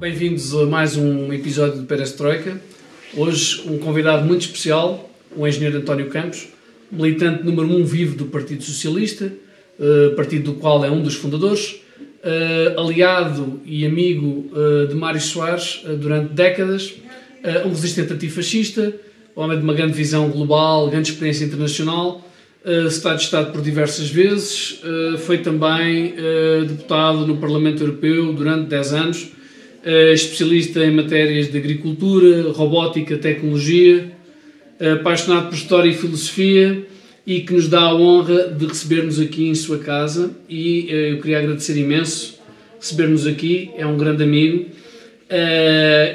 Bem-vindos a mais um episódio de Perestroika. Hoje um convidado muito especial, o engenheiro António Campos, militante número 1 um vivo do Partido Socialista, uh, partido do qual é um dos fundadores, uh, aliado e amigo uh, de Mário Soares durante décadas, um resistente antifascista, homem de uma grande visão global, grande experiência internacional, secretário de Estado por diversas vezes, foi também deputado no Parlamento Europeu durante 10 anos, especialista em matérias de agricultura, robótica, tecnologia, apaixonado por História e Filosofia e que nos dá a honra de receber-nos aqui em sua casa e eu queria agradecer imenso receber-nos aqui, é um grande amigo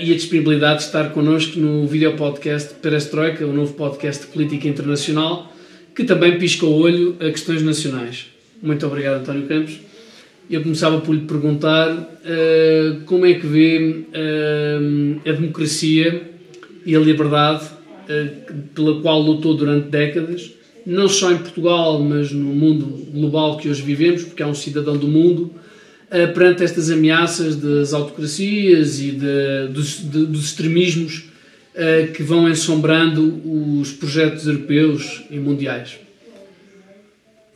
e a disponibilidade de estar connosco no vídeo podcast Perestroika, o um novo podcast de política internacional, que também pisca o olho a questões nacionais. Muito obrigado, António Campos. Eu começava por lhe perguntar uh, como é que vê uh, a democracia e a liberdade pela qual lutou durante décadas, não só em Portugal, mas no mundo global que hoje vivemos, porque é um cidadão do mundo perante estas ameaças das autocracias e de, dos, de, dos extremismos uh, que vão ensombrando os projetos europeus e mundiais.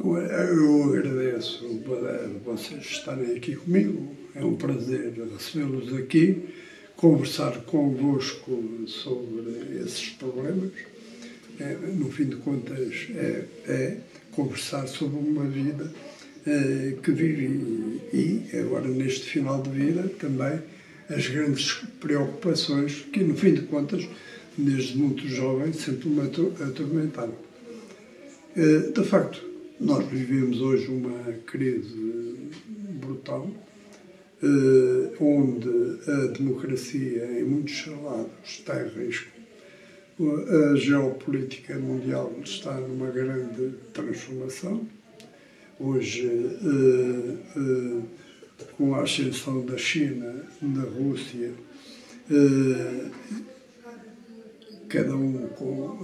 Eu agradeço para vocês estarem aqui comigo. É um prazer recebê-los aqui, conversar convosco sobre esses problemas. É, no fim de contas, é, é conversar sobre uma vida eh, que vive e, agora neste final de vida, também as grandes preocupações que, no fim de contas, desde muito jovem, sempre me atormentaram. Eh, de facto, nós vivemos hoje uma crise brutal, eh, onde a democracia, em muitos lados, está em risco. A geopolítica mundial está numa grande transformação Hoje, uh, uh, com a ascensão da China, da Rússia, cada um com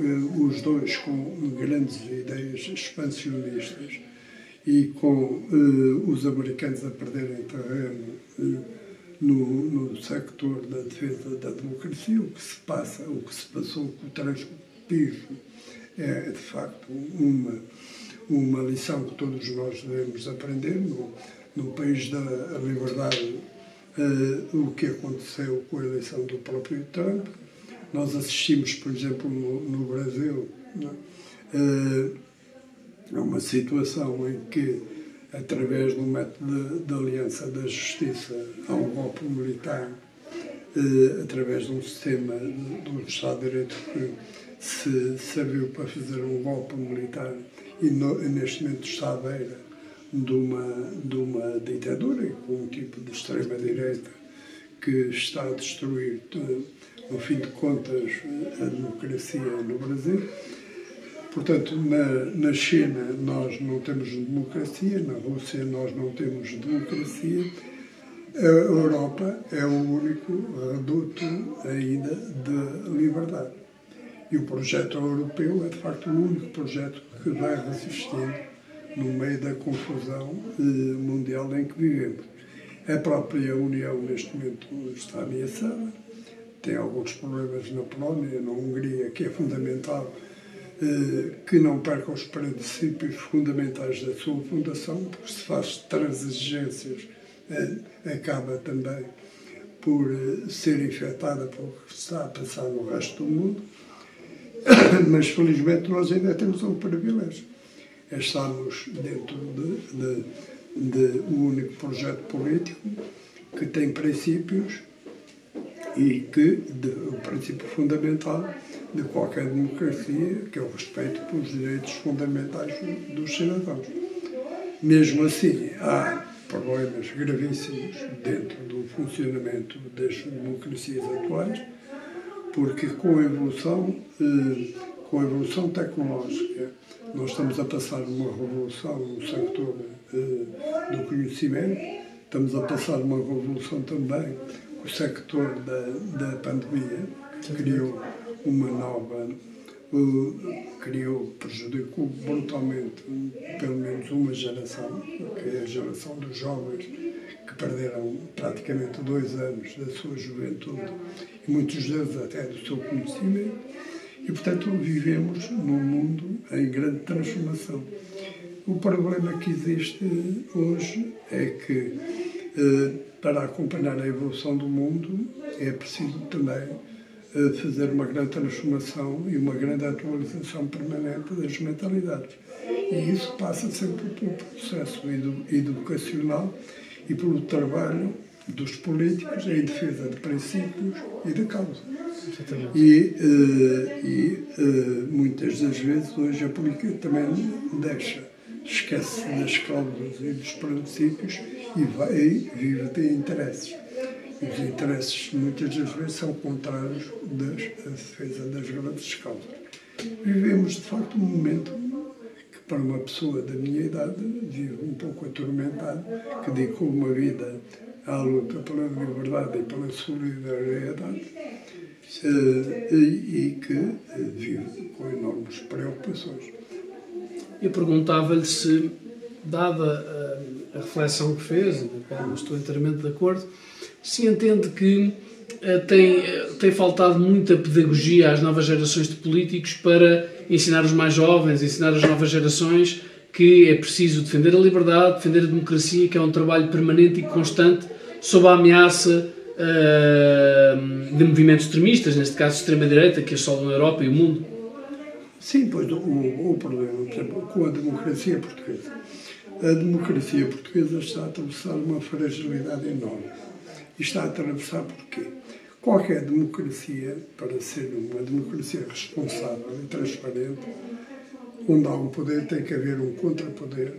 os dois com grandes ideias expansionistas e com os americanos a perderem terreno no, no sector da defesa da democracia, o que se passa, o que se passou com o transpismo é de facto uma uma lição que todos nós devemos aprender no, no país da liberdade, uh, o que aconteceu com a eleição do próprio Trump. Nós assistimos, por exemplo, no, no Brasil, uh, a uma situação em que, através do método de, de aliança da justiça, há um golpe militar, uh, através de um sistema do Estado de Direito que se serviu para fazer um golpe militar e no, neste momento está à beira de uma, de uma ditadura com um tipo de extrema-direita que está a destruir, no fim de contas, a democracia no Brasil. Portanto, na, na China nós não temos democracia, na Rússia nós não temos democracia. A Europa é o único reduto ainda de liberdade. E o projeto europeu é, de facto, o único projeto que vai resistir no meio da confusão eh, mundial em que vivemos. A própria União, neste momento, está ameaçada, tem alguns problemas na Polónia, na Hungria, que é fundamental eh, que não perca os princípios fundamentais da sua fundação, porque se faz transigências, eh, acaba também por ser infectada pelo que está a passar no resto do mundo. mas felizmente nós ainda temos um privilégio. É estarmos dentro de, de, de um único projeto político que tem princípios e que o princípio fundamental de qualquer democracia, que é o respeito pelos direitos fundamentais dos cidadãos. Mesmo assim, há problemas gravíssimos dentro do funcionamento das democracias atuais porque com a evolução, eh, com a evolução tecnológica, nós estamos a passar uma revolução no sector eh, do conhecimento, estamos a passar uma revolução também o sector da, da pandemia, criou uma nova, criou, prejudicou brutalmente pelo menos uma geração, que é a geração dos jovens que perderam praticamente dois anos da sua juventude e muitos deles até do seu conhecimento. E, portanto, vivemos num mundo em grande transformação. O problema que existe hoje é que, eh, para acompanhar a evolução do mundo, é preciso também eh, fazer uma grande transformação e uma grande atualização permanente das mentalidades. E isso passa sempre pelo processo educacional e pelo trabalho dos políticos em defesa de princípios e de causa. E, uh, e uh, muitas das vezes hoje a política também deixa, esquece das causas e dos princípios e, vai, e vive de interesses. Os interesses muitas das vezes são contrários da defesa das grandes causas. Vivemos de facto um momento que para uma pessoa da minha idade vive um pouco atormentado, que dedicou uma vida à luta pela liberdade e pela solidariedade eh, e que eh, vive com enormes preocupações. Eu perguntava-lhe se, dada a, a, reflexão que fez, com a qual estou inteiramente de acordo, se entende que uh, tem, uh, tem faltado muita pedagogia às novas gerações de políticos para ensinar os mais jovens, ensinar as novas gerações que é preciso defender a liberdade, defender a democracia, que é um trabalho permanente e constante sob a ameaça uh, de movimentos extremistas, neste caso extrema-direita, que assolam a Europa e o mundo? Sim, pois o, o problema, por exemplo, com a democracia portuguesa. A democracia portuguesa está a atravessar uma fragilidade enorme. E está a atravessar porquê? Qualquer democracia, para ser uma democracia responsável e transparente, onde há um poder, tem que haver um contrapoder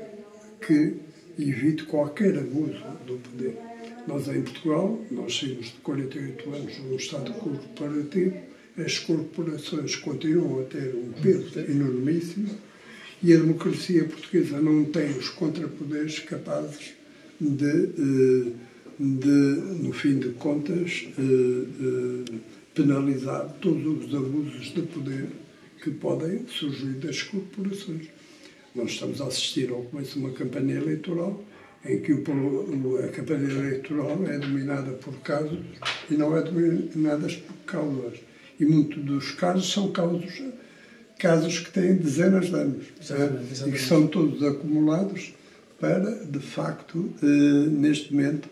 que evite qualquer abuso do poder. Nós, em Portugal, nós saímos de 48 anos num Estado corporativo, as corporações continuam a ter um peso enormíssimo e a democracia portuguesa não tem os contrapoderes capazes de, eh, de no fim de contas, eh, eh, penalizar todos os abusos de poder que podem surgir das corporações. Nós estamos a assistir ao começo de uma campanha eleitoral em que a campanha eleitoral é dominada por casos e não é dominada por causas. E muitos dos casos são casos, casos que têm dezenas de anos exatamente, exatamente. e que são todos acumulados para, de facto, eh, neste momento,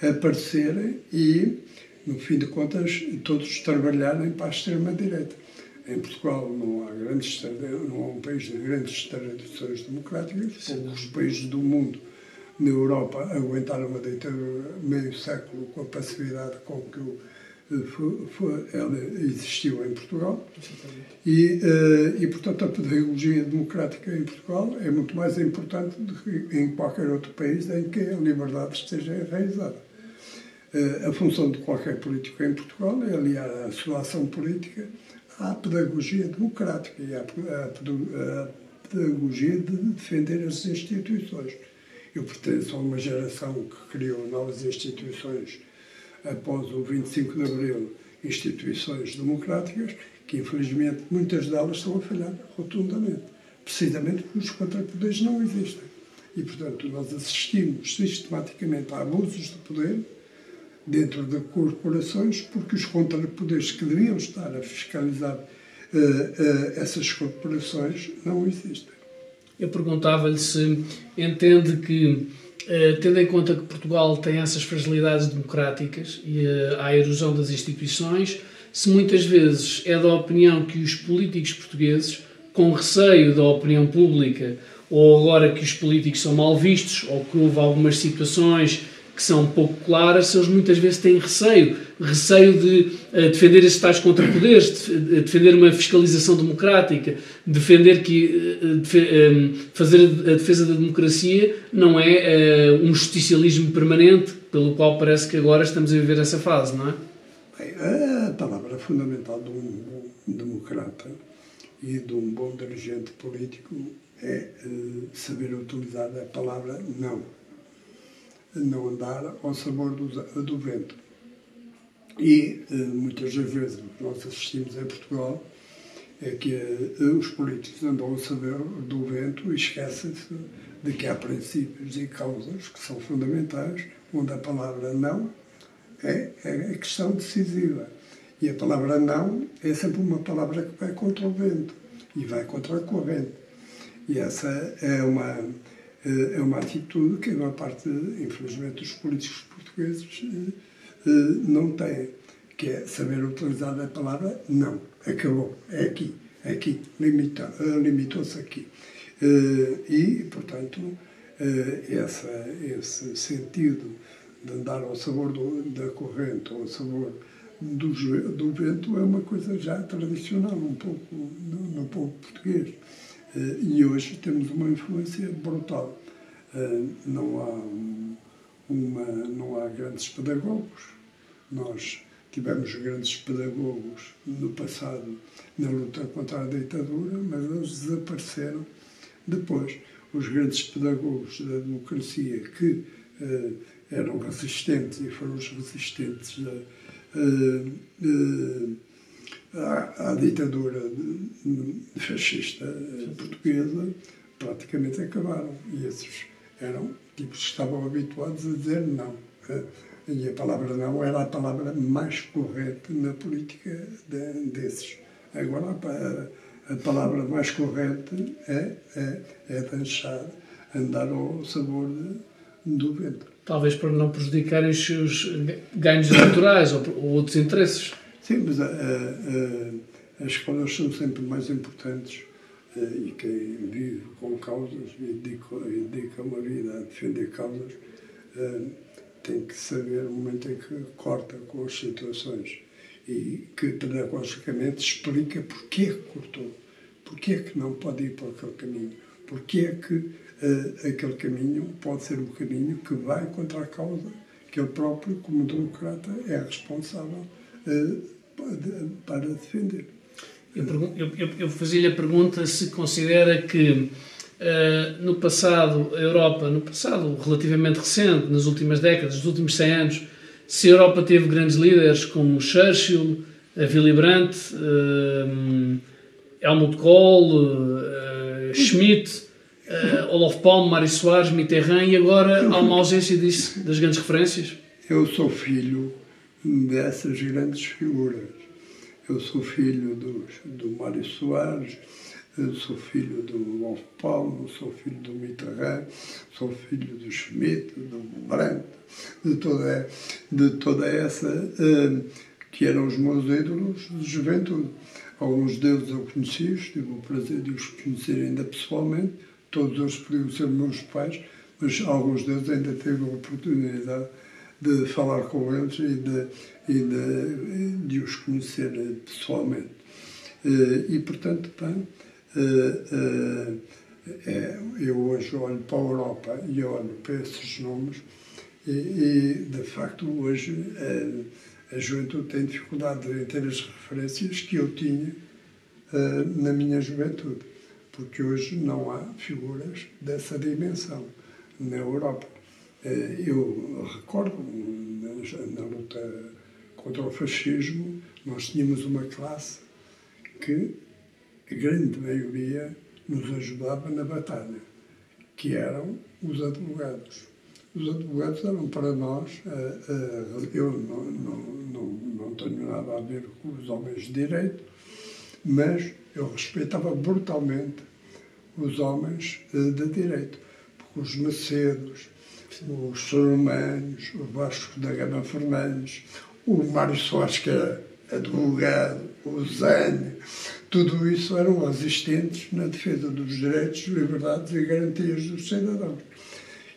aparecerem e, no fim de contas, todos trabalharem para a extrema-direita. Em Portugal não há, grandes, não há um país de grandes tradições democráticas, poucos países do mundo na Europa aguentaram uma ditadura meio século com a passividade com que eh, foi, foi, ela existiu em Portugal. E, uh, e, portanto, a pedagogia democrática em Portugal é muito mais importante do que em qualquer outro país em que a liberdade esteja enraizada. Uh, a função de qualquer político em Portugal é aliar a sua ação política à pedagogia democrática e à, à, à pedagogia de defender as instituições. Eu pertenço a uma geração que criou novas instituições após o 25 de Abril, instituições democráticas, que infelizmente muitas delas estão a falhar rotundamente, precisamente porque os contrapoderes não existem. E, portanto, nós assistimos sistematicamente a abusos de poder dentro de corporações, porque os contrapoderes que deviam estar a fiscalizar uh, uh, essas corporações não existem. Eu perguntava-lhe se entende que, eh, tendo em conta que Portugal tem essas fragilidades democráticas e eh, a erosão das instituições, se muitas vezes é da opinião que os políticos portugueses, com receio da opinião pública, ou agora que os políticos são mal vistos, ou que houve algumas situações que são pouco claras, eles muitas vezes têm receio. Receio de uh, defender esses tais contrapoderes, de, de defender uma fiscalização democrática, defender que uh, de, um, fazer a defesa da democracia não é uh, um justicialismo permanente, pelo qual parece que agora estamos a viver essa fase, não é? Bem, a palavra fundamental de um bom democrata e de um bom dirigente político é saber utilizar a palavra não não andar ao sabor do, do vento. E eh, muitas das vezes nós assistimos em Portugal é que eh, os políticos andam ao sabor do vento e esquecem-se de que há princípios e causas que são fundamentais onde a palavra não é, é a questão decisiva. E a palavra não é sempre uma palavra que vai contra o vento e vai contra a corrente. E essa é uma, é uma atitude que a maior parte, infelizmente, dos políticos portugueses eh, não têm, que é saber utilizar a palavra não. Acabou, é aqui, é aqui, limitou-se aqui. Eh, e, portanto, eh, essa, esse sentido de andar ao sabor do, da corrente, ao sabor do, do vento, é uma coisa já tradicional, um pouco no, no povo português. Eh, e hoje temos uma influência brutal. Não há, uma, não há grandes pedagogos. Nós tivemos grandes pedagogos no passado na luta contra a ditadura, mas eles desapareceram depois, os grandes pedagogos da democracia que uh, eram resistentes e foram os resistentes à, à, ditadura fascista portuguesa, praticamente acabaram. E esses eram tipos que estavam habituados a dizer não. E a palavra não era a palavra mais correta na política de, desses. Agora, a palavra mais correta é, é, é deixar andar ao sabor de, do vento. Talvez para não prejudicarem os seus ganhos naturais ou, ou, outros interesses. Sim, mas a, a, a, as escolas são sempre mais importantes eh, e quem vive com causas e dedica, dedica uma vida a defender causas eh, tem que saber o momento em que corta com as situações e que pedagogicamente explica porque é que cortou, porque é que não pode ir por aquele caminho, porque é que uh, aquele caminho pode ser um caminho que vai contra a causa que ele próprio, como democrata, é responsável uh, para defender. Eu, eu, eu fazia-lhe a pergunta se considera que uh, no passado, a Europa, no passado relativamente recente, nas últimas décadas, nos últimos 100 anos, se a Europa teve grandes líderes como Churchill, Willy Brandt, uh, Helmut Kohl, uh, Schmidt, uh, Olof Palme, Mário Soares, Mitterrand, e agora há uma ausência disso, das grandes referências? Eu sou filho dessas grandes figuras. Eu sou filho do, do Mário Soares, sou filho do Olof Palme, sou filho do Mitterrand, sou filho do Schmidt, do Brandt, de toda, de toda essa, uh, que eram os meus ídolos de juventude. Alguns deles eu conheci, tive o prazer de os conhecer ainda pessoalmente, todos eles podiam ser meus pais, mas alguns deles ainda tive a oportunidade de falar com eles e de, e de, de os conhecer pessoalmente. Uh, e, portanto, bem, uh, uh, é, eu hoje olho para a Europa e olho para esses nomes e, e de facto, hoje a, a juventude tem dificuldade em ter as referências que eu tinha na minha juventude, porque hoje não há figuras dessa dimensão na Europa. Uh, eu recordo, na, luta contra o fascismo, nós tínhamos uma classe que a grande maioria nos ajudava na batalha, que eram os advogados. Os advogados eram para nós, uh, uh, eu não, não, não, não tenho nada a ver com os homens de direito, mas eu respeitava brutalmente os homens de direito, porque os Macedos, os Soromanos, o Vasco da Gama Fernandes, o Mário Soares, que era advogado, o Zane, tudo isso eram assistentes na defesa dos direitos, liberdades e garantias dos cidadãos.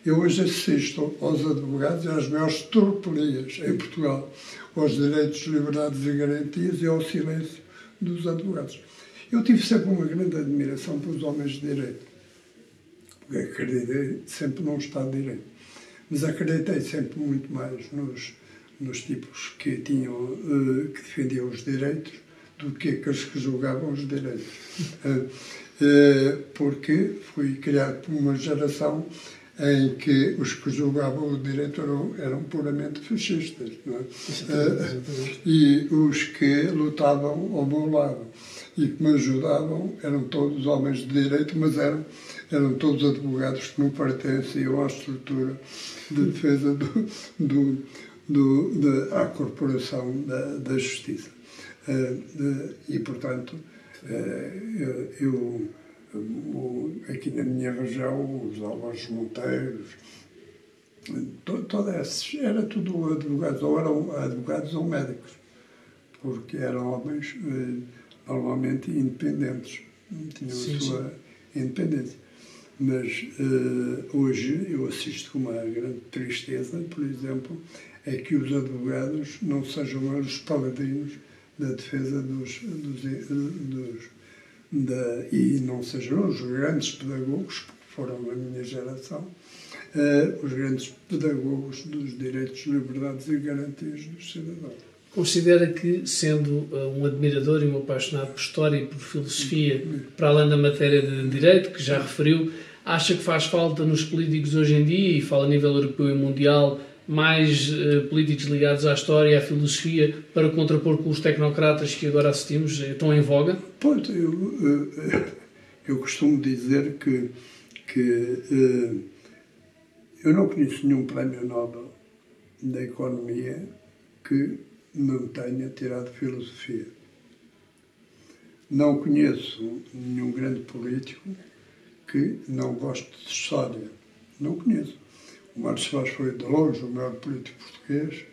Eu hoje assisto aos advogados e às maiores torpelias em Portugal, aos direitos, liberdades e garantias e ao silêncio dos advogados. Eu tive sempre uma grande admiração pelos homens de direito, porque acreditei sempre Estado de Direito, mas acreditei sempre muito mais nos, nos tipos que, tinham, uh, que defendiam os direitos do que aqueles que julgavam os direitos. Uh, uh, porque fui criado por uma geração em que os que julgavam o direito eram, eram puramente fascistas. Não é? Uh, e os que lutavam ao meu lado e que me ajudavam eram todos homens de direito, mas eram eram todos advogados que não pertenciam à estrutura de defesa do, do, do, de, à corporação da, da justiça. Uh, de, e, portanto, uh, eu, eu, aqui na minha região, os Álvares Monteiros, to, toda essa, era tudo advogados, ou eram advogados ou médicos, porque eram homens uh, normalmente independentes, tinham sim, a sua sim. independência. Mas uh, hoje eu assisto com uma grande tristeza, por exemplo, é que os advogados não sejam os paladinos da defesa dos, dos, dos da, e não sejam os grandes pedagogos, que foram na minha geração, uh, os grandes pedagogos dos direitos, liberdades e garantias dos cidadãos. Considera que, sendo uh, um admirador e um apaixonado por história e por filosofia, para além da matéria de direito, que já referiu, acha que faz falta nos políticos hoje em dia, e fala a nível europeu e mundial, mais uh, políticos ligados à história e à filosofia para contrapor com os tecnocratas que agora assistimos, eh, estão em voga? Ponto, eu, eu, eu costumo dizer que, que eu não conheço nenhum prémio Nobel da economia que não tenha tirado filosofia. Não conheço nenhum grande político que não goste de história. Não conheço. O Mário Soares foi de longe o maior político português,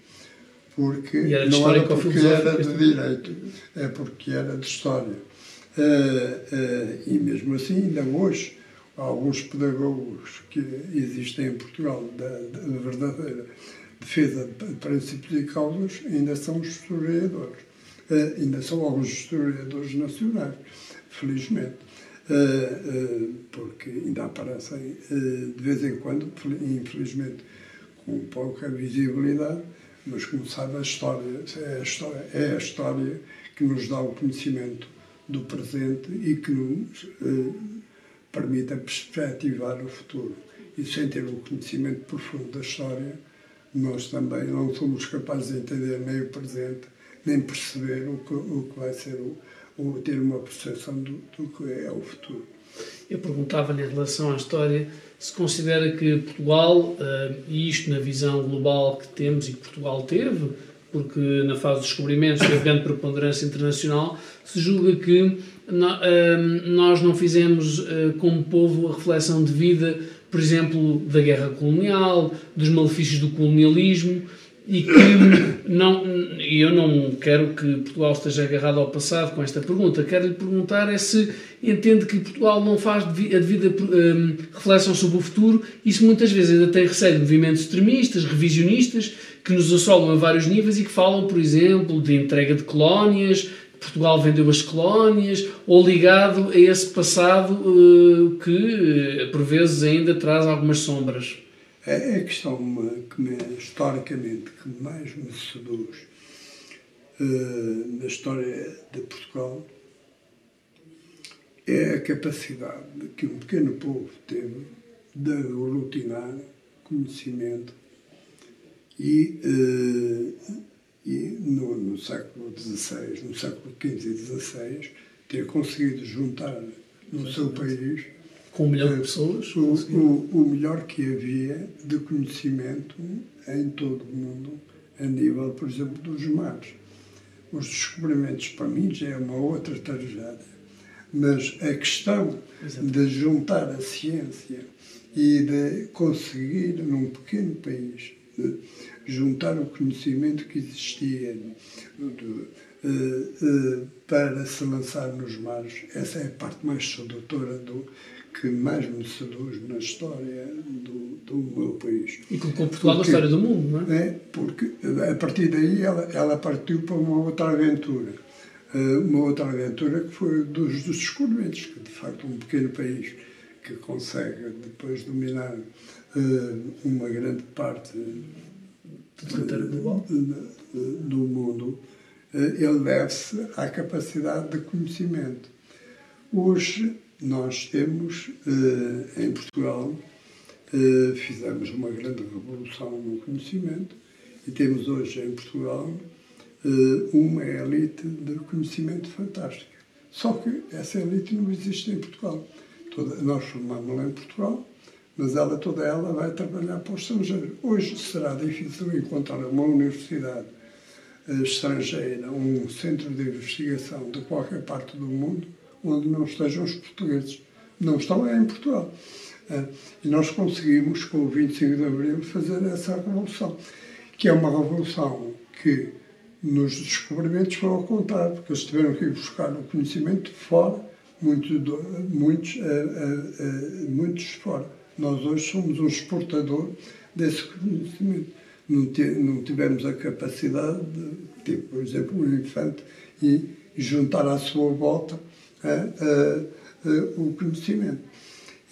porque era não era porque era de direito, é porque era de história. Uh, uh, e mesmo assim, ainda hoje, alguns pedagogos que existem em Portugal da, da verdadeira defesa de princípios e causas ainda são historiadores. Uh, ainda são alguns historiadores nacionais, felizmente. Uh, uh, porque ainda aparecem de vez em quando, infelizmente com pouca visibilidade, mas como sabe, a história é a história, é a história que nos dá o conhecimento do presente e que nos permite perspectivar o futuro. E sem ter o conhecimento profundo da história, nós também não somos capazes de entender nem o presente, nem perceber o que, o que vai ser, o, ou ter uma percepção do, do que é o futuro. Eu perguntava-lhe em relação à história se considera que Portugal, eh, e isto na visão global que temos e que Portugal teve, porque na fase dos descobrimentos teve grande preponderância internacional, se julga que eh, nós não fizemos eh, como povo a reflexão de vida por exemplo, da guerra colonial, dos malefícios do colonialismo e que não, eu não quero que Portugal esteja agarrado ao passado com esta pergunta. Quero lhe perguntar é se entende que Portugal não faz a devida um, reflexão sobre o futuro e se muitas vezes ainda tem receio de movimentos extremistas, revisionistas, que nos assolam a vários níveis e que falam, por exemplo, de entrega de colónias, Portugal vendeu as colónias, ou ligado a esse passado uh, que, eh, por vezes, ainda traz algumas sombras? É a questão que, me, historicamente, que mais me seduz uh, na história de Portugal é a capacidade que um pequeno povo teve de aglutinar conhecimento e uh, e no, no século XVI, no século XV e XVI, ter conseguido juntar no seu país com um milhão de eh, pessoas o, o, o, melhor que havia de conhecimento em todo o mundo, a nível, por exemplo, dos mares. Os descobrimentos, para mim, já é uma outra tragédia. Mas a questão de juntar a ciência e de conseguir, num pequeno país, juntar o conhecimento que existia uh, uh, para se lançar nos mares. Essa é a parte mais sedutora do que mais me seduz na história do, do meu país. E colocou Portugal na história do mundo, não é? é? Porque a partir daí ela, ela partiu para uma outra aventura. Uh, uma outra aventura que foi dos, dos descobrimentos, que de facto um pequeno país que consegue depois dominar uh, uma grande parte global do mundo, eh, ele deve-se à capacidade de conhecimento. Hoje nós temos eh, em Portugal, eh, fizemos uma grande revolução no conhecimento e temos hoje em Portugal uma elite de conhecimento fantástico. Só que essa elite não existe em Portugal. toda, nós formamos-la em Portugal, mas ela toda ela vai trabalhar para o estrangeiro. Hoje será difícil encontrar uma universidade eh, estrangeira, um centro de investigação de qualquer parte do mundo, onde não estejam os portugueses. Não estão é em Portugal. Eh, e nós conseguimos, com o 25 de Abril, fazer essa revolução, que é uma revolução que nos descobrimentos foi ao contrário, porque eles tiveram que ir buscar o conhecimento fora, muitos, muitos, muitos fora nós hoje somos um exportador desse conhecimento. Não, tivemos a capacidade de ter, por exemplo, um infante e juntar à sua volta o conhecimento.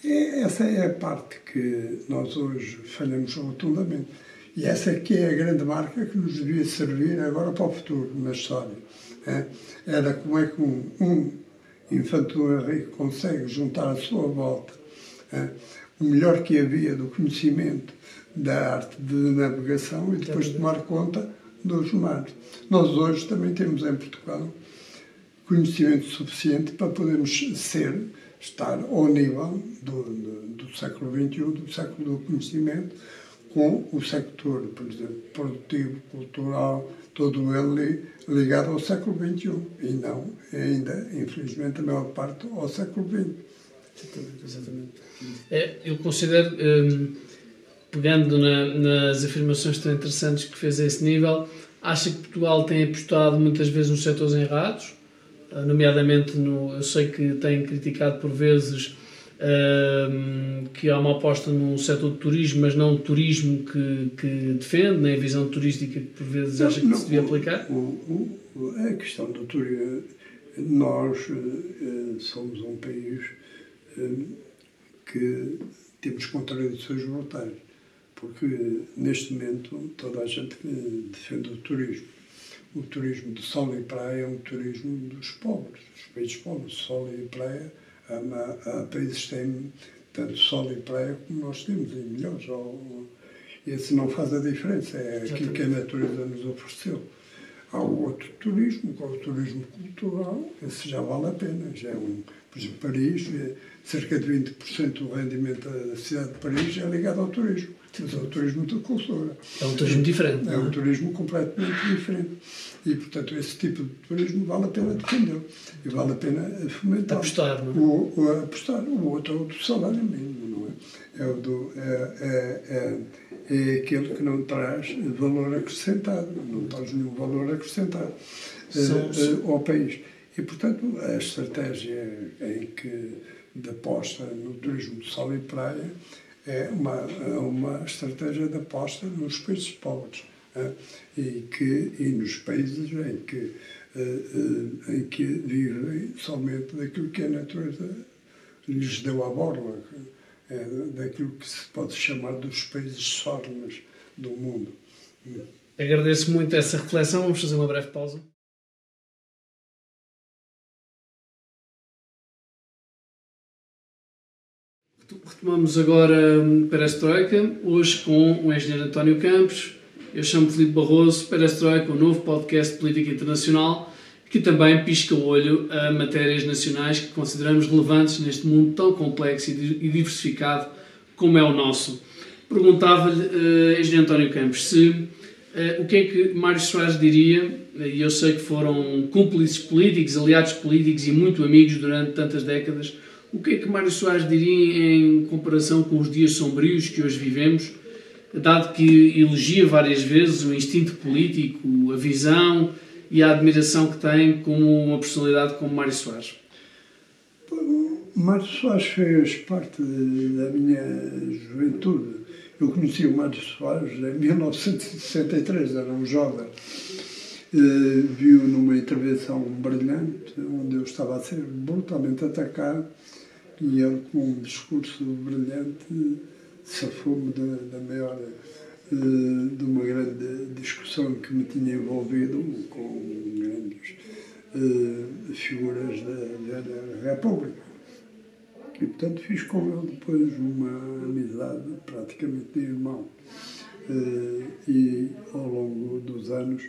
E essa é a parte que nós hoje falhamos rotundamente. E essa aqui é a grande marca que nos devia servir agora para o futuro, na história. É? Era como é que um, um Henrique consegue juntar à sua volta é? o melhor que havia do conhecimento da arte de navegação e depois tomar conta dos mares. Nós hoje também temos em Portugal conhecimento suficiente para podermos ser, estar ao nível do, do, do século XXI, do século do conhecimento, com o sector, por exemplo, produtivo, cultural, todo ele ligado ao século XXI e não ainda, infelizmente, a maior parte ao século XX. Exatamente, exatamente. É, eu considero, um, pegando na, nas afirmações tão interessantes que fez a esse nível, acha que Portugal tem apostado muitas vezes nos setores errados, nomeadamente no. Eu sei que tem criticado por vezes um, que há uma aposta num setor de turismo, mas não o turismo que, que defende, nem a visão turística que por vezes acha que não, se devia aplicar? O, o, a questão do turismo, nós uh, somos um país que temos contradições brutais, porque neste momento toda a gente defende o turismo. O turismo de sol e praia é um turismo dos pobres, dos países pobres. Sol e praia, há, há países que têm tanto sol e praia como nós temos, e melhores. Esse não faz a diferença, é aquilo que a natureza nos ofereceu. Há o outro turismo, que é o turismo cultural, esse já vale a pena, já é um, por exemplo, Paris, é cerca de 20% do rendimento da cidade de Paris é ligado ao turismo. É o turismo de cultura. É um turismo diferente. É, é um turismo completamente diferente. E, portanto, esse tipo de turismo vale a pena defender e vale a pena fomentar. Apostar, não é? O, o, apostar. O outro é o do salário mínimo, não é? É, o do, é, é, é, é aquele que não traz valor acrescentado, não traz nenhum valor acrescentado São... uh, ao país. E, portanto, a estratégia em que de aposta no turismo de sol e praia é uma, uma estratégia de aposta nos países pobres é? e, que, e nos países em que, uh, em que vivem somente daquilo que a natureza lhes deu à borla, é, daquilo que se pode chamar dos países sornes do mundo. Agradeço muito essa reflexão. Vamos fazer uma breve pausa. Retomamos agora hum, Perestroika, hoje com o engenheiro António Campos. Eu chamo Filipe Barroso, Perestroika, um novo podcast de política internacional que também pisca o olho a matérias nacionais que consideramos relevantes neste mundo tão complexo e diversificado como é o nosso. Perguntava-lhe, uh, engenheiro António Campos, se uh, o que é que Mário Soares diria, e eu sei que foram cúmplices políticos, aliados políticos e muito amigos durante tantas décadas, o que é que Mário Soares diria em comparação com os dias sombrios que hoje vivemos, dado que elogia várias vezes o instinto político, a visão e a admiração que tem como uma personalidade como Mário Soares? Mário Soares fez parte da minha juventude. Eu conheci o Mário Soares em 1963, era um jovem. Uh, viu numa intervenção brilhante, onde eu estava a ser brutalmente atacado e ele, com um discurso brilhante, safou-me da, da maior eh, de uma grande discussão que me tinha envolvido com grandes uh, figuras da, República. E, portanto, fiz com ele depois uma amizade praticamente de irmão. Uh, e, ao longo dos anos,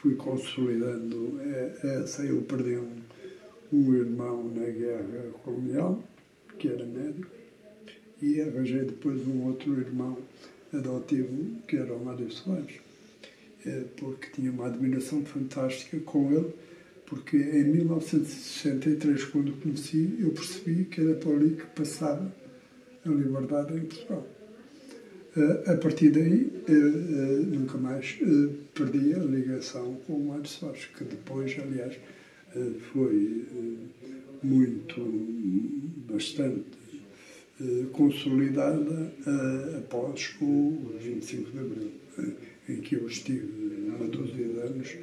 fui consolidando essa. Eu perdi um, um irmão na guerra colonial, porque era médico, e arranjei depois um outro irmão adotivo, que era o Mário Soares, eh, porque tinha uma admiração fantástica com ele, porque em 1963, quando o conheci, eu percebi que era por ali que passava a liberdade em Portugal. Eh, a partir daí, eh, nunca mais perdi a ligação com o Mário Soares, que depois, aliás, foi muito, bastante consolidada após o 25 de Abril, em que eu estive uma dúzia de anos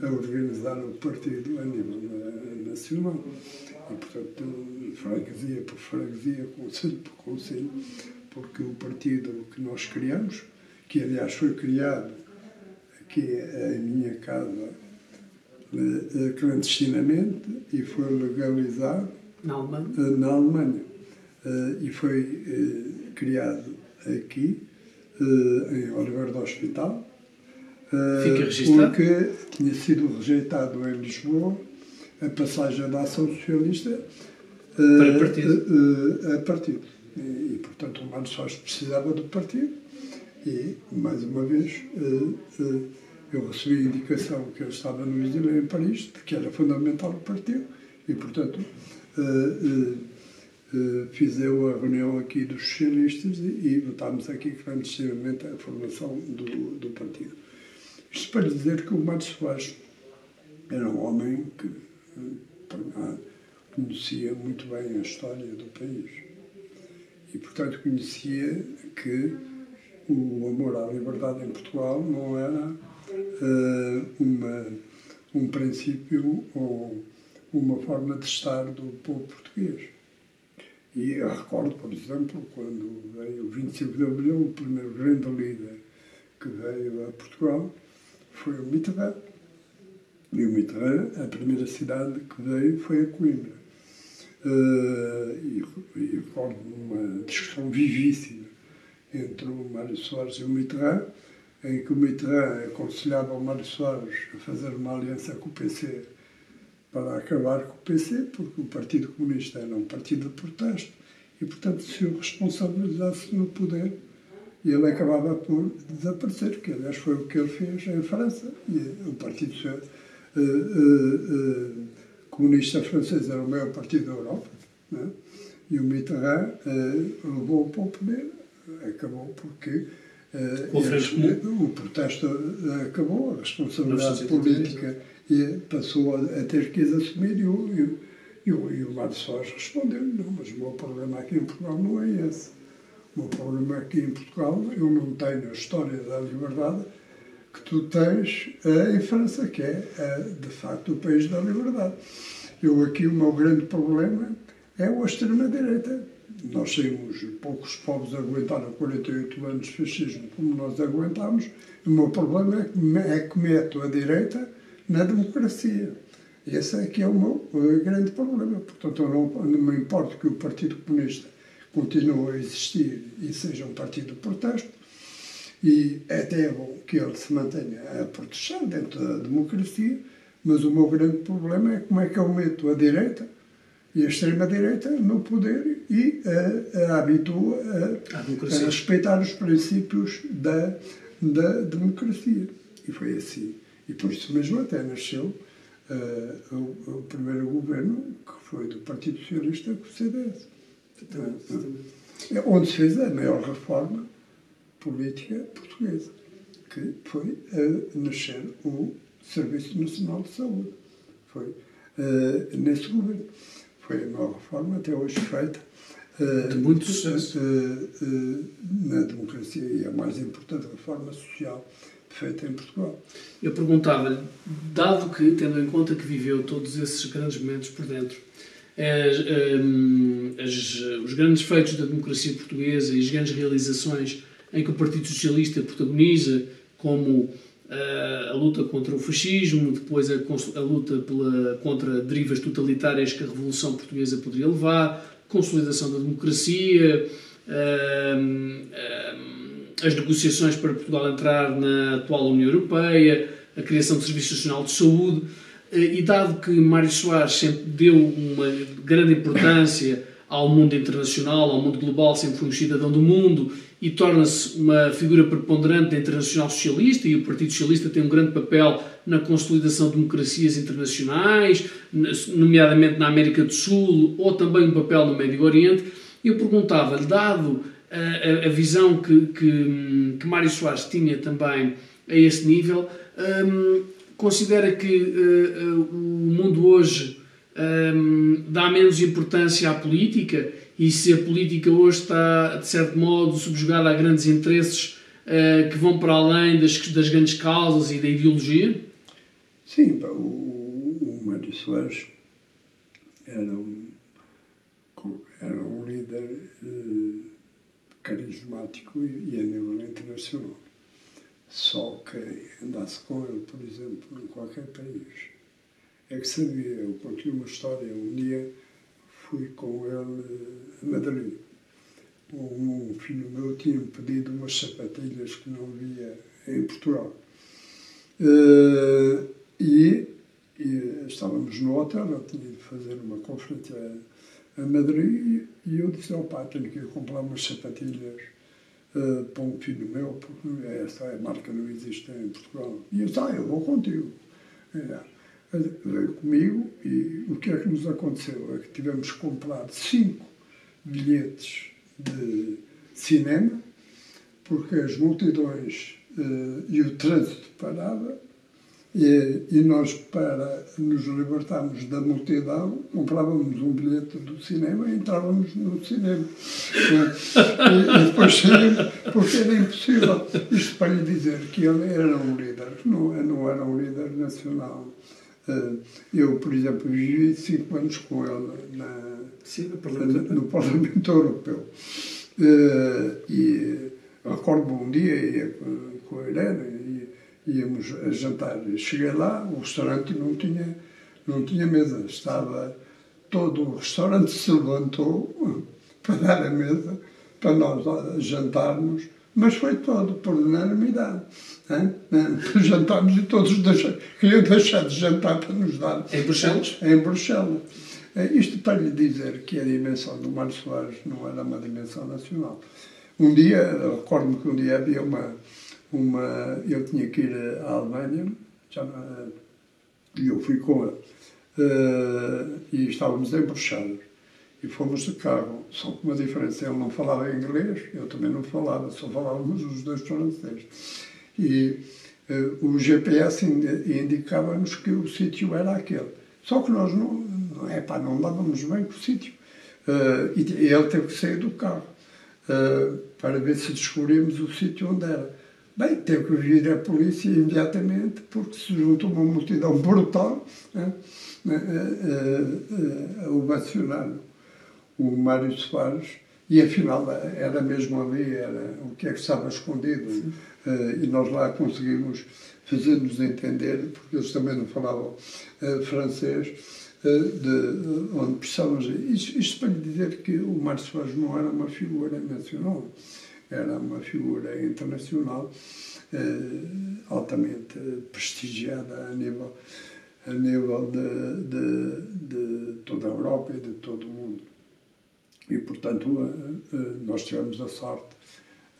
a organizar o partido a nível nacional. E, portanto, freguesia por freguesia, conselho por conselho, porque o partido que nós criamos, que aliás foi criado aqui em minha casa eh, clandestinamente e foi legalizado na Alemanha, eh, na Alemanha. Eh, e foi criado aqui, em Oliveira do Hospital, Fica registrado. porque tinha sido rejeitado em Lisboa a passagem da ação socialista para partido. a partido. E, portanto, o Mário Soares precisava do partido e, mais uma vez, eu recebi a indicação que ele estava no exílio em Paris, de que era fundamental o partido, e, portanto, uh, uh, uh, fiz eu a reunião aqui dos socialistas e, e votámos aqui clandestinamente a formação do, do partido. Isto para dizer que o Mário Soares era um homem que conhecia muito bem a história do país. E, portanto, conhecia que o amor à liberdade em Portugal não era uma, um princípio ou uma forma de estar do povo português. E eu recordo, por exemplo, quando veio o 25 de Abril, o primeiro grande líder que veio a Portugal foi o Mitterrand. E o Mitterrand, a primeira cidade que veio foi a Coimbra. Uh, e, e recordo uma discussão vivíssima entre o Mário Soares e o Mitterrand, em que o Mitterrand aconselhava o Mário Soares a fazer uma aliança com o PC para acabar com o PC, porque o Partido Comunista era um partido de protesto e, portanto, se o responsabilizasse no poder, ele acabava por desaparecer, que aliás foi o que ele fez em França. E o Partido uh, uh, uh, Comunista Francês era o maior partido da Europa, né? e o Mitterrand levou para o poder, acabou porque Uh, o protesto eh, acabou, a responsabilidade política e passou a, ter que assumir e o, e, o, e o Mário Soares respondeu não, mas o meu problema aqui em Portugal não é esse. O meu problema aqui em Portugal, eu não tenho a história da liberdade que tu tens uh, em França, que é, de facto, o país da liberdade. Eu aqui, o meu grande problema é a extrema-direita nós saímos, poucos povos aguentaram 48 anos de fascismo como nós aguentámos. O meu problema é que, é que meto a direita na democracia. Esse é que é o meu grande problema. Portanto, eu não, não me importo que o Partido Comunista continue a existir e seja um partido de protesto, e é até bom que ele se mantenha a protestar dentro da democracia, mas o meu grande problema é como é que eu meto a direita e a extrema-direita no poder e a, a habitua a, a, respeitar os princípios da, da democracia. E foi assim. E por isso mesmo até nasceu uh, o, o, primeiro governo, que foi do Partido Socialista com o CDS. É onde se fez a maior reforma política portuguesa, que foi uh, nascer o Serviço Nacional de Saúde. Foi uh, nesse governo. Foi a maior reforma até hoje feita. Uh, de muito sucesso. Uh, uh, na democracia e a mais importante reforma social feita em Portugal. Eu perguntava-lhe, dado que, tendo em conta que viveu todos esses grandes momentos por dentro, as, um, as, os grandes feitos da democracia portuguesa e as grandes realizações em que o Partido Socialista protagoniza, como a luta contra o fascismo, depois a, a luta pela, contra derivas totalitárias que a Revolução Portuguesa poderia levar, consolidação da democracia, as negociações para Portugal entrar na atual União Europeia, a criação do Serviço Nacional de Saúde, eh, e dado que Mário Soares sempre deu uma grande importância ao mundo internacional, ao mundo global, sempre foi um cidadão do mundo e torna-se uma figura preponderante da Internacional Socialista e o Partido Socialista tem um grande papel na consolidação de democracias internacionais, nomeadamente na América do Sul, ou também um papel no Médio Oriente. Eu perguntava-lhe, dado a, a, visão que, que, que Mário Soares tinha também a esse nível, um, considera que uh, o mundo hoje um, dá menos importância à política e se a política hoje está, de certo modo, subjugada a grandes interesses uh, que vão para além das, das grandes causas e da ideologia? Sim, o, o Mário Soares era um, era um líder uh, carismático e, e a nível internacional. Só que andasse com ele, por exemplo, em qualquer país, é que sabia. Eu contei uma história. Um dia fui com ele a Madrid. Um filho meu tinha pedido umas sapatilhas que não via em Portugal. Uh, e, e, estávamos no hotel, eu tinha de fazer uma conferência a, Madrid e eu disse ao pai, tenho que ir comprar umas sapatilhas uh, para um filho meu, porque essa é marca não existe em Portugal. E eu disse, ah, eu vou contigo. Veio comigo e o que é que nos aconteceu? É que tivemos que comprar cinco bilhetes de cinema, porque as multidões uh, e o trânsito parava e, e, nós, para nos libertarmos da multidão, comprávamos um bilhete do cinema e entrávamos no cinema. e, e, depois saímos, porque era impossível. Isto para lhe dizer que ele era um líder, não, não era um líder nacional. Eh, eu, por exemplo, vivi cinco anos com ele na, Sim, no, Parlamento, no Parlamento Europeu. Eh, e recordo um dia ia com a Helena íamos a jantar. Cheguei lá, o restaurante não tinha, não tinha mesa, estava todo o restaurante se levantou para dar a mesa para nós jantarmos, mas foi todo por unanimidade. Hein? Jantámos e todos queriam deixar de jantar para nos dar. Em Bruxelas? Em Bruxelas. É, isto para lhe dizer que a dimensão do Mário Soares não era uma dimensão nacional. Um dia, recordo-me que um dia havia uma, uma. Eu tinha que ir à Alemanha, já, e eu fui com ele. Uh, e estávamos em Bruxelas. E fomos de carro, só com uma diferença. Ele não falava inglês, eu também não falava, só falávamos os dois francês. E uh, o GPS indicava-nos que o sítio era aquele. Só que nós não, é, pá, não dávamos bem com o sítio. Uh, e, ele teve que sair do carro para ver se descobrimos o sítio onde era. Bem, teve que vir a polícia imediatamente, porque se juntou uma multidão brutal né, a, a, a ovacionar o Mário Soares, e afinal era mesmo ali, era o que é que estava escondido. Uh, e nós lá conseguimos fazer-nos entender, porque eles também não falavam uh, francês, uh, de onde precisávamos. Isto, isto para lhe dizer que o Mário Soares não era uma figura nacional era uma figura internacional eh, altamente prestigiada a nível, a nível de, de, de, toda a Europa e de todo o mundo. E, portanto, eh, eh, nós tivemos a sorte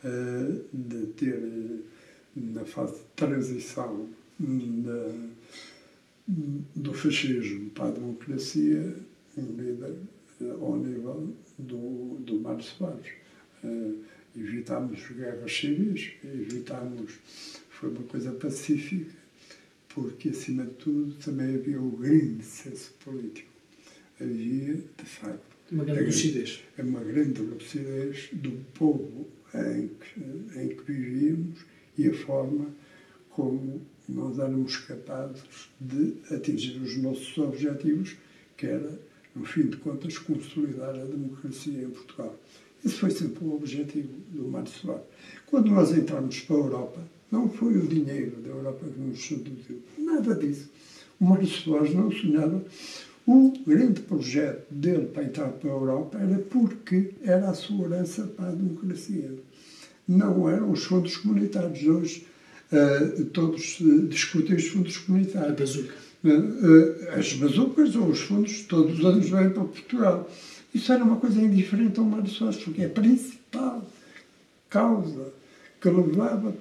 eh, de ter, na fase de transição do fascismo para a democracia, um líder ao nível do, do Mário Soares evitámos guerras civis, evitámos. Foi uma coisa pacífica, porque, acima de tudo, também havia o grande senso político. Havia, de facto, uma grande lucidez. É uma grande lucidez do povo em que, em que vivíamos e a forma como nós éramos capazes de atingir os nossos objetivos, que era, no fim de contas, consolidar a democracia em Portugal. Esse foi sempre o objetivo do Mário Soares. Quando nós entramos para a Europa, não foi o dinheiro da Europa que nos seduziu, nada disso. O Mário Soares não sonhava. O grande projeto dele para entrar para a Europa era porque era a sua herança para a democracia. Não eram os fundos comunitários. Hoje uh, todos uh, discutem os fundos comunitários. A bazuca. Uh, as bazucas ou os fundos todos os anos vêm para Portugal. Isso era uma coisa indiferente ao Mário Soares, porque é a principal causa que levava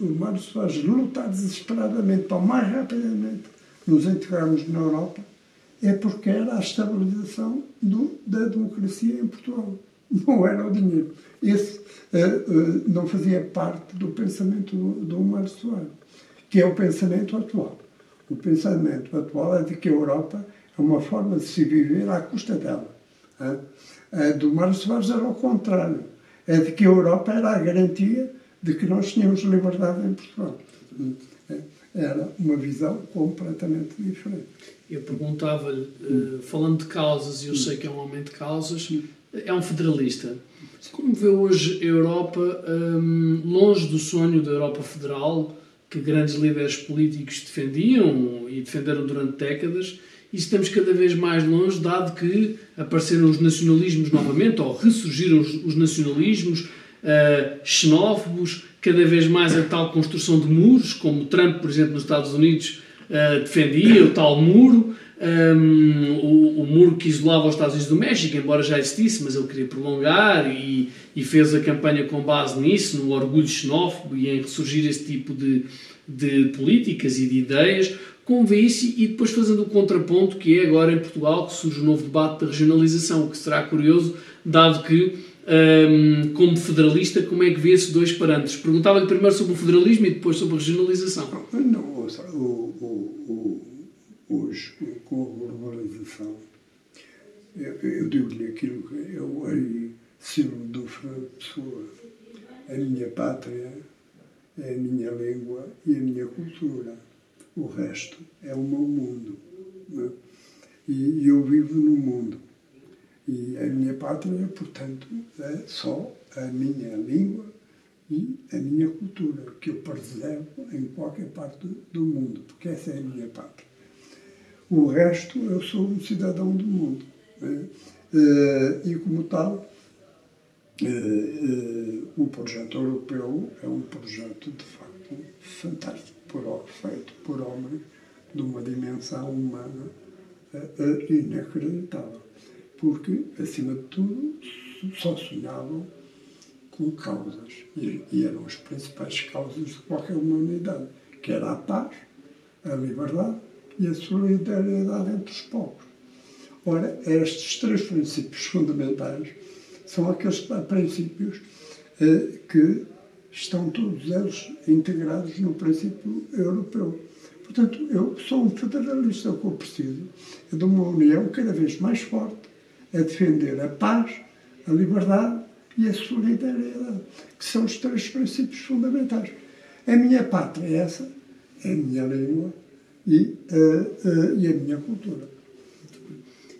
o Mário Soares a lutar desesperadamente para o mais rapidamente nos integrarmos na Europa, é porque era a estabilização do, da democracia em Portugal. Não era o dinheiro. Esse uh, uh, não fazia parte do pensamento do, do Mário Soares, que é o pensamento atual. O pensamento atual é de que a Europa é uma forma de se viver à custa dela. A do Mário Soares era o contrário. É de que a Europa era a garantia de que nós tínhamos liberdade em Portugal. Era uma visão completamente diferente. Eu perguntava-lhe, uh, falando de causas, e eu sei que é um homem de causas, é um federalista. Como vê hoje a Europa um, longe do sonho da Europa Federal, que grandes líderes políticos defendiam e defenderam durante décadas, e estamos cada vez mais longe, dado que apareceram os nacionalismos novamente, ou ressurgiram os, os nacionalismos uh, xenófobos, cada vez mais a tal construção de muros, como Trump, por exemplo, nos Estados Unidos uh, defendia, o tal muro, um, o, o, muro que isolava os Estados Unidos do México, embora já existisse, mas ele queria prolongar e, e, fez a campanha com base nisso, no orgulho xenófobo e em ressurgir esse tipo de, de políticas e de ideias, com isso e depois fazendo o contraponto que é agora em Portugal que surge o um novo debate da regionalização, o que será curioso, dado que, um, como federalista, como é que vê esses dois parâmetros? Perguntava-lhe primeiro sobre o federalismo e depois sobre a regionalização. Não, o, o, o, hoje, com a globalização, eu, eu digo-lhe aquilo que eu aí sirvo do Fernando Pessoa. A minha pátria é a minha língua e a minha cultura o resto é o meu mundo. Né? E, eu vivo no mundo. E a minha pátria, portanto, é só a minha língua e a minha cultura, que eu preservo em qualquer parte do mundo, porque essa é a minha pátria. O resto, eu sou um cidadão do mundo. Né? Eh, e, como tal, eh, eh, o projeto europeu é um projeto, de facto, fantástico por, feito por homens de uma dimensão humana inacreditável. Porque, acima de tudo, só sonhavam com causas. E, e eram as principais causas de qualquer humanidade, que era a paz, a liberdade e a solidariedade entre os povos. Ora, estes três princípios fundamentais são aqueles princípios eh, que estão todos eles integrados no princípio europeu. Portanto, eu sou um federalista, o que eu preciso é de uma união cada vez mais forte a defender a paz, a liberdade e a solidariedade, que são os três princípios fundamentais. A minha pátria é essa, a minha língua e, uh, uh, e a minha cultura.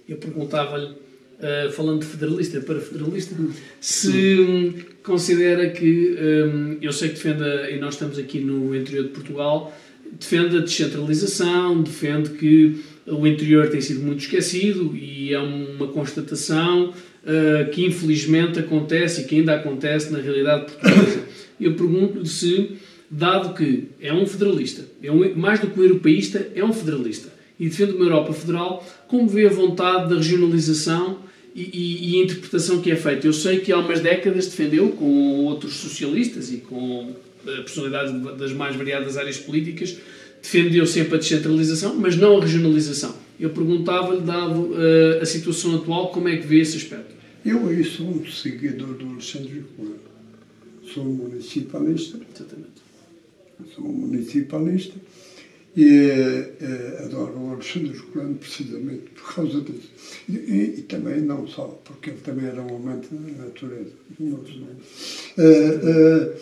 Eu perguntava-lhe Uh, falando de federalista para federalista, se um, considera que, um, eu sei que defende, e nós estamos aqui no interior de Portugal, defende a descentralização, defende que o interior tem sido muito esquecido e é uma constatação uh, que infelizmente acontece e que ainda acontece na realidade portuguesa. Eu pergunto-lhe se, dado que é um federalista, é um, mais do que um europeísta, é um federalista e defende uma Europa federal, como vê a vontade da regionalização e, e, a interpretação que é feita. Eu sei que há umas décadas defendeu, com outros socialistas e com eh, personalidades das mais variadas áreas políticas, defendeu sempre a descentralização, mas não a regionalização. Eu perguntava-lhe, dado uh, a situação atual, como é que vê esse aspecto? Eu aí sou um seguidor do Alexandre Vicuano. Sou um municipalista. Exatamente. Sou um municipalista e eh, adoro o Alexandre Colano precisamente por causa disso. E, e, e, também não só, porque ele também era um amante da natureza. Uh, uh,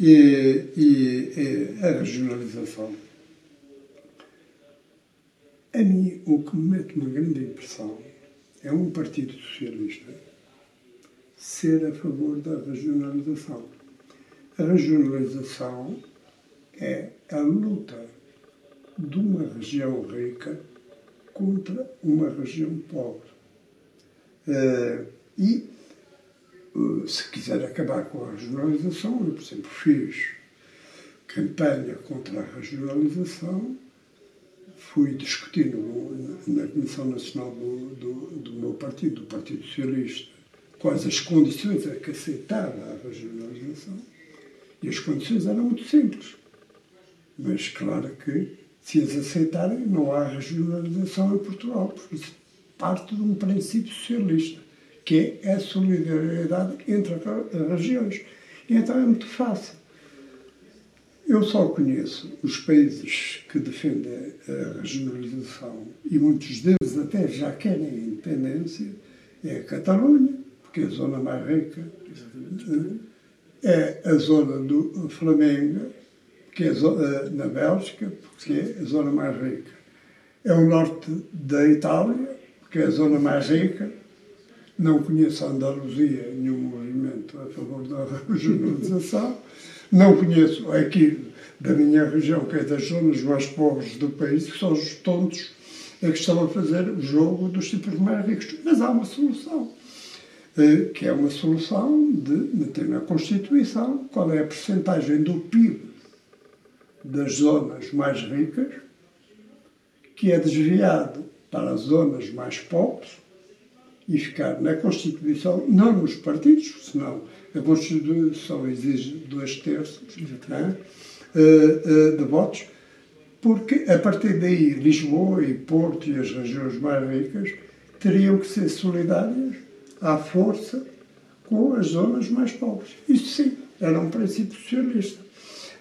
e, e a regionalização. A mim, o que me mete uma grande impressão é um Partido Socialista ser a favor da regionalização. A regionalização é a luta de uma região rica contra uma região pobre. Uh, e, uh, se quiser acabar com a regionalização, eu, por exemplo, fiz campanha contra a regionalização, fui discutir no, na Comissão Nacional do, do, do, meu partido, do Partido Socialista, quais as condições a que aceitava a regionalização. E as condições eram muito simples. Mas, claro que, se as aceitarem, não há regionalização em Portugal, porque parte de um princípio socialista, que é a solidariedade entre as regiões. E então é muito fácil. Eu só conheço os países que defendem a regionalização e muitos deles até já querem a independência. É a Catalunha, porque é a zona mais rica. Exatamente. É a zona do Flamengo, que é zona, na Bélgica, porque é a zona mais rica. É o norte da Itália, que é a zona mais rica. Não conheço a Andaluzia, nenhum movimento a favor da regionalização. Não conheço aqui da minha região, que é das zonas mais pobres do país, que são os tontos é que estão a fazer o jogo dos tipos mais ricos. Mas há uma solução, eh, que é uma solução de meter na Constituição qual é a percentagem do PIB das zonas mais ricas que é desviado para as zonas mais pobres e ficar na Constituição, não nos partidos, senão a Constituição exige dois terços é? de votos, porque a partir daí Lisboa e Porto e as regiões mais ricas teriam que ser solidárias à força com as zonas mais pobres. Isto sim, era um princípio socialista.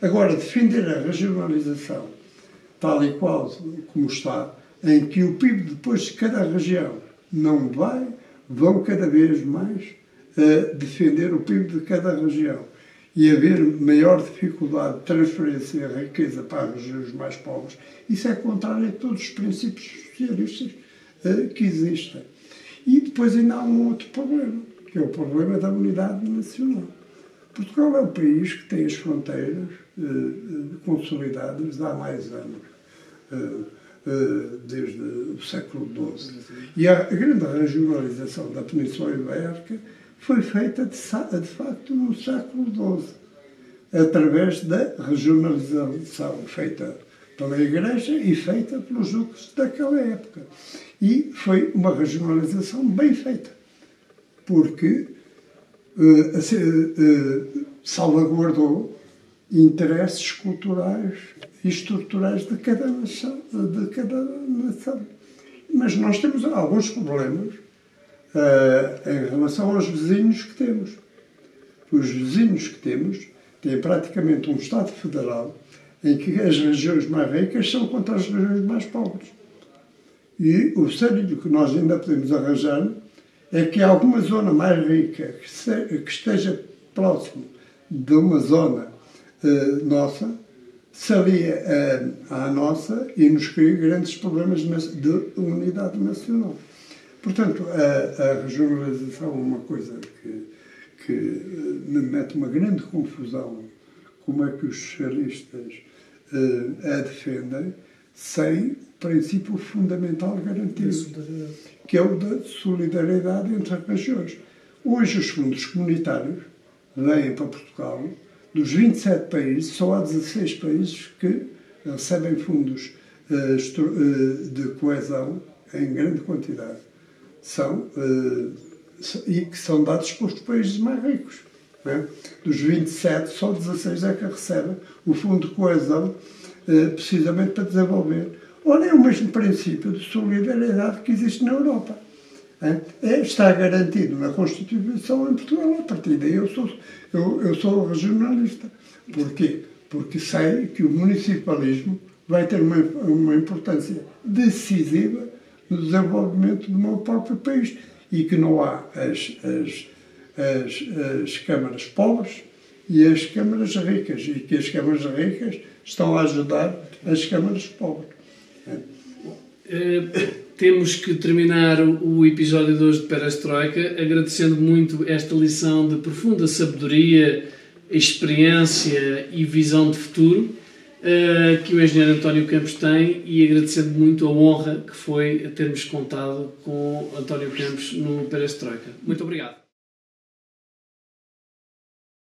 Agora, defender a regionalização tal e qual como está, em que o PIB depois de cada região não vai, vão cada vez mais a defender o PIB de cada região e haver maior dificuldade de transferência de riqueza para as regiões mais pobres, isso é contrário a todos os princípios socialistas uh, que existem. E depois ainda há um outro problema, que é o problema da unidade nacional. Portugal é um país que tem as fronteiras uh, consolidadas há mais anos. Uh, desde o século XII. E a grande regionalização da Península Ibérica foi feita de, de facto no século XII, através da regionalização feita pela Igreja e feita pelos duques daquela época. E foi uma regionalização bem feita, porque uh, uh, salvaguardou interesses culturais e estruturais de cada nação. De cada nação. Mas nós temos alguns problemas uh, em relação aos vizinhos que temos. Os vizinhos que temos têm praticamente um Estado federal em que as regiões mais ricas são contra as regiões mais pobres. E o cenário que nós ainda podemos arranjar é que alguma zona mais rica que, esteja próximo de uma zona uh, nossa se uh, à nossa e nos cria grandes problemas de unidade nacional. Portanto, a, a regionalização é uma coisa que, que eh, me mete uma grande confusão. Como é que os socialistas uh, a defendem sem princípio fundamental garantido, que é o da solidariedade entre as regiões. Hoje, os fundos comunitários vêm para Portugal. Dos 27 países, só há 16 países que recebem fundos uh, de coesão em grande quantidade são, uh, e que são dados pelos países mais ricos. É? Dos 27, só 16 é que recebem o Fundo de Coesão uh, precisamente para desenvolver. Ora, é o mesmo princípio de solidariedade que existe na Europa. É? É, está garantido na Constituição em Portugal. A partir daí eu sou, eu, eu sou regionalista. Porquê? Porque sei que o municipalismo vai ter uma, uma importância decisiva no desenvolvimento do meu próprio país e que não há as, as, as, as câmaras pobres e as câmaras ricas e que as câmaras ricas estão a ajudar as câmaras pobres. Uh, temos que terminar o episódio de hoje de Perestroika agradecendo muito esta lição de profunda sabedoria, experiência e visão de futuro uh, que o engenheiro António Campos tem e agradecendo muito a honra que foi termos contado com António Campos no Perestroika. Muito obrigado.